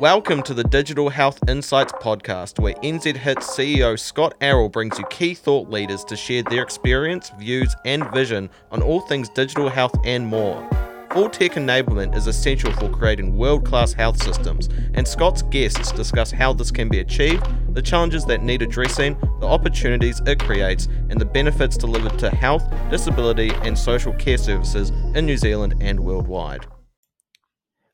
Welcome to the Digital Health Insights podcast, where NZ HIT's CEO Scott Arrol brings you key thought leaders to share their experience, views, and vision on all things digital health and more. Full tech enablement is essential for creating world class health systems, and Scott's guests discuss how this can be achieved, the challenges that need addressing, the opportunities it creates, and the benefits delivered to health, disability, and social care services in New Zealand and worldwide.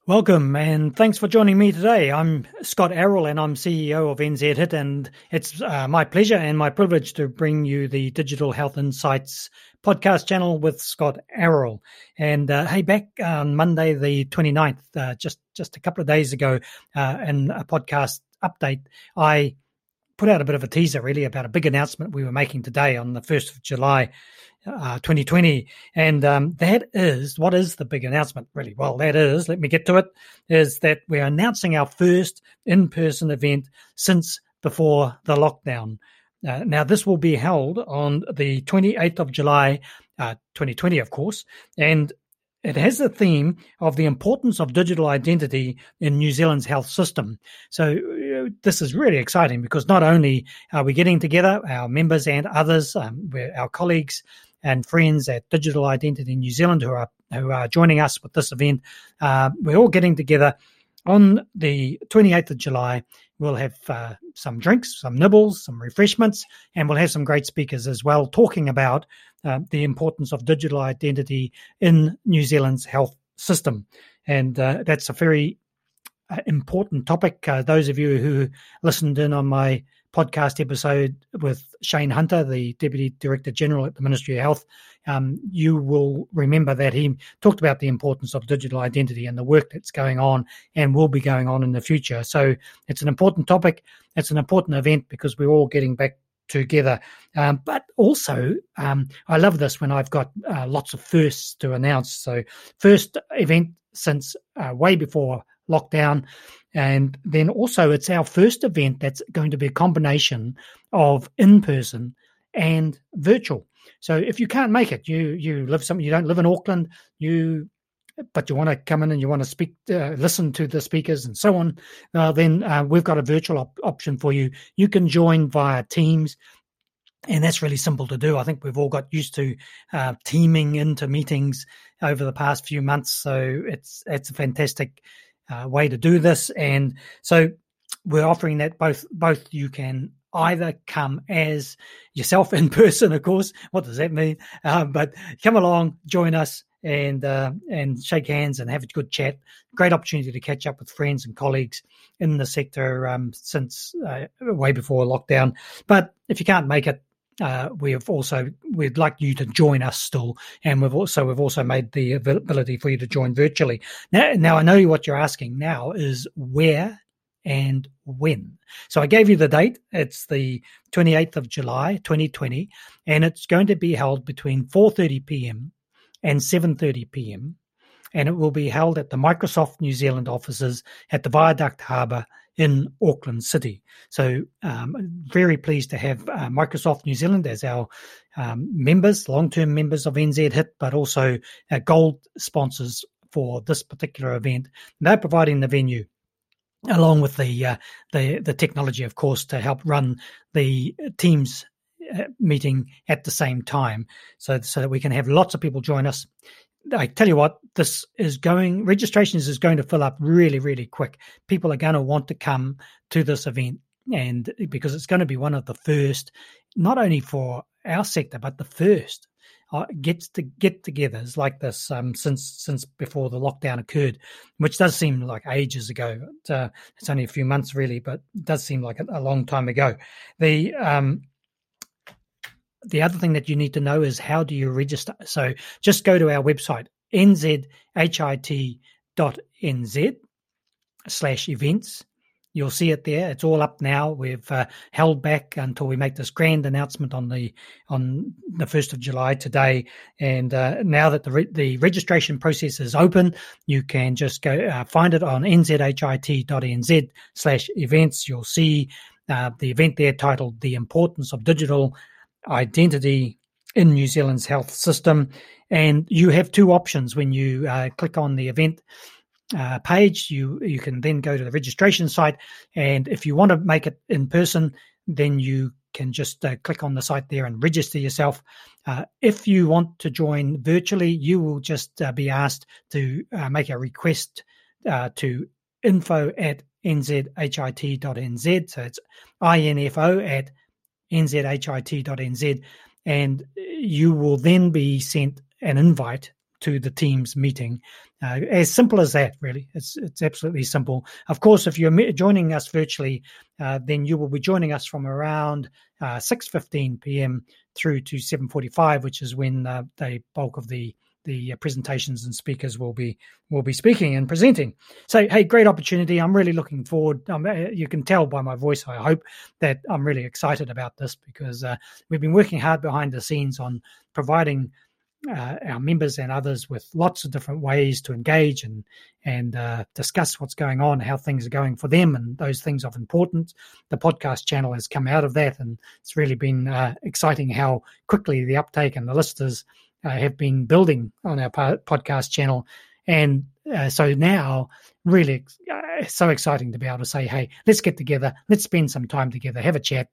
Welcome and thanks for joining me today. I'm Scott Arrol and I'm CEO of NZ HIT, and it's uh, my pleasure and my privilege to bring you the Digital Health Insights podcast channel with Scott Arrol. And uh, hey, back on Monday the 29th, uh, just just a couple of days ago, uh, in a podcast update, I put out a bit of a teaser really about a big announcement we were making today on the 1st of July uh, 2020. And um, that is what is the big announcement, really? Well, that is, let me get to it, is that we're announcing our first in person event since before the lockdown. Uh, now, this will be held on the 28th of July, uh, 2020, of course, and it has the theme of the importance of digital identity in New Zealand's health system. So, uh, this is really exciting because not only are we getting together, our members and others, um, our colleagues, and friends at Digital Identity New Zealand who are who are joining us with this event. Uh, we're all getting together on the 28th of July. We'll have uh, some drinks, some nibbles, some refreshments, and we'll have some great speakers as well talking about uh, the importance of digital identity in New Zealand's health system. And uh, that's a very uh, important topic. Uh, those of you who listened in on my podcast episode with Shane Hunter, the Deputy Director General at the Ministry of Health, um, you will remember that he talked about the importance of digital identity and the work that's going on and will be going on in the future. So it's an important topic. It's an important event because we're all getting back together. Um, but also, um, I love this when I've got uh, lots of firsts to announce. So, first event since uh, way before lockdown. And then also, it's our first event that's going to be a combination of in person and virtual. So if you can't make it, you you live some you don't live in Auckland, you but you want to come in and you want to speak, uh, listen to the speakers and so on, uh, then uh, we've got a virtual op- option for you. You can join via Teams, and that's really simple to do. I think we've all got used to uh, teaming into meetings over the past few months, so it's it's a fantastic uh, way to do this. And so we're offering that both both you can either come as yourself in person, of course. What does that mean? Um, but come along, join us, and uh, and shake hands and have a good chat. Great opportunity to catch up with friends and colleagues in the sector um, since uh, way before lockdown. But if you can't make it, uh, we have also we'd like you to join us still, and we've also we've also made the ability for you to join virtually. Now, now I know what you're asking. Now is where and when. So I gave you the date. It's the 28th of July, 2020, and it's going to be held between 4:30 p.m. and 7:30 p.m. And it will be held at the Microsoft New Zealand offices at the Viaduct Harbour in Auckland City. So, um, very pleased to have uh, Microsoft New Zealand as our um, members, long term members of NZ HIT, but also uh, gold sponsors for this particular event. And they're providing the venue. Along with the uh, the the technology, of course, to help run the teams uh, meeting at the same time, so so that we can have lots of people join us. I tell you what, this is going, registrations is going to fill up really, really quick. People are going to want to come to this event and because it's going to be one of the first, not only for our sector, but the first uh, gets to get togethers like this um, since since before the lockdown occurred, which does seem like ages ago. uh, it's only a few months really, but does seem like a, a long time ago. The um, the other thing that you need to know is how do you register? So just go to our website, nzhit.nz slash events. You'll see it there. It's all up now. We've uh, held back until we make this grand announcement on the on the first of July today. And uh, now that the re- the registration process is open, you can just go uh, find it on nzhit.nz slash events. You'll see uh, the event there titled "The Importance of Digital identity in New Zealand's health system. And you have two options when you uh, click on the event uh, page. You you can then go to the registration site, and if you want to make it in person, then you can just uh, click on the site there and register yourself. Uh, if you want to join virtually, you will just uh, be asked to uh, make a request to info at nzhit.nz. So it's info at nzhit.nz. And you will then be sent an invite to the Teams meeting. Uh, as simple as that, really. It's it's absolutely simple. Of course, if you're joining us virtually, uh, then you will be joining us from around uh, 6:15 p.m. through to 7:45, which is when uh, the bulk of the the presentations and speakers will be will be speaking and presenting. So, hey, great opportunity! I'm really looking forward. Um, uh, you can tell by my voice, I hope that I'm really excited about this because uh, we've been working hard behind the scenes on providing uh, our members and others with lots of different ways to engage and and uh, discuss what's going on, how things are going for them, and those things of importance. The podcast channel has come out of that, and it's really been uh, exciting how quickly the uptake and the listeners uh, have been building on our podcast channel. And uh, so now, really, uh, so exciting to be able to say, "Hey, let's get together, let's spend some time together, have a chat,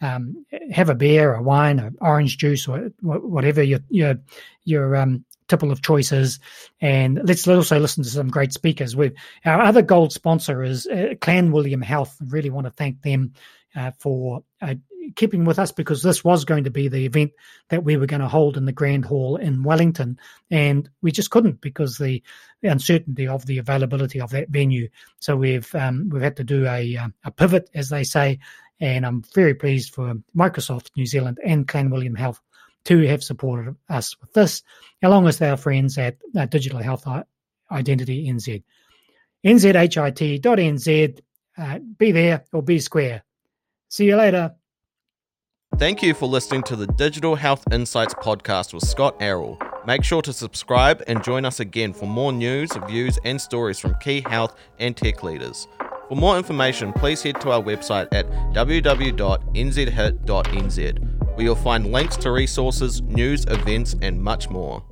um, have a beer, a wine, or orange juice, or whatever your your your um, tipple of choices. And let's also listen to some great speakers. With our other gold sponsor is uh, Clanwilliam Health. I really want to thank them uh, for uh, keeping with us because this was going to be the event that we were going to hold in the Grand Hall in Wellington, and we just couldn't because the, uncertainty of the availability of that venue. So we've um, we've had to do a uh, a pivot, as they say, and I'm very pleased for Microsoft New Zealand and Clanwilliam Health to have supported us with this, along with our friends at uh, Digital Health Identity NZ. nzhit.nz, uh, be there or be square. See you later. Thank you for listening to the Digital Health Insights podcast with Scott Arrol. Make sure to subscribe and join us again for more news, views, and stories from key health and tech leaders. For more information, please head to our website at www.nzhit.nz, where you'll find links to resources, news, events, and much more.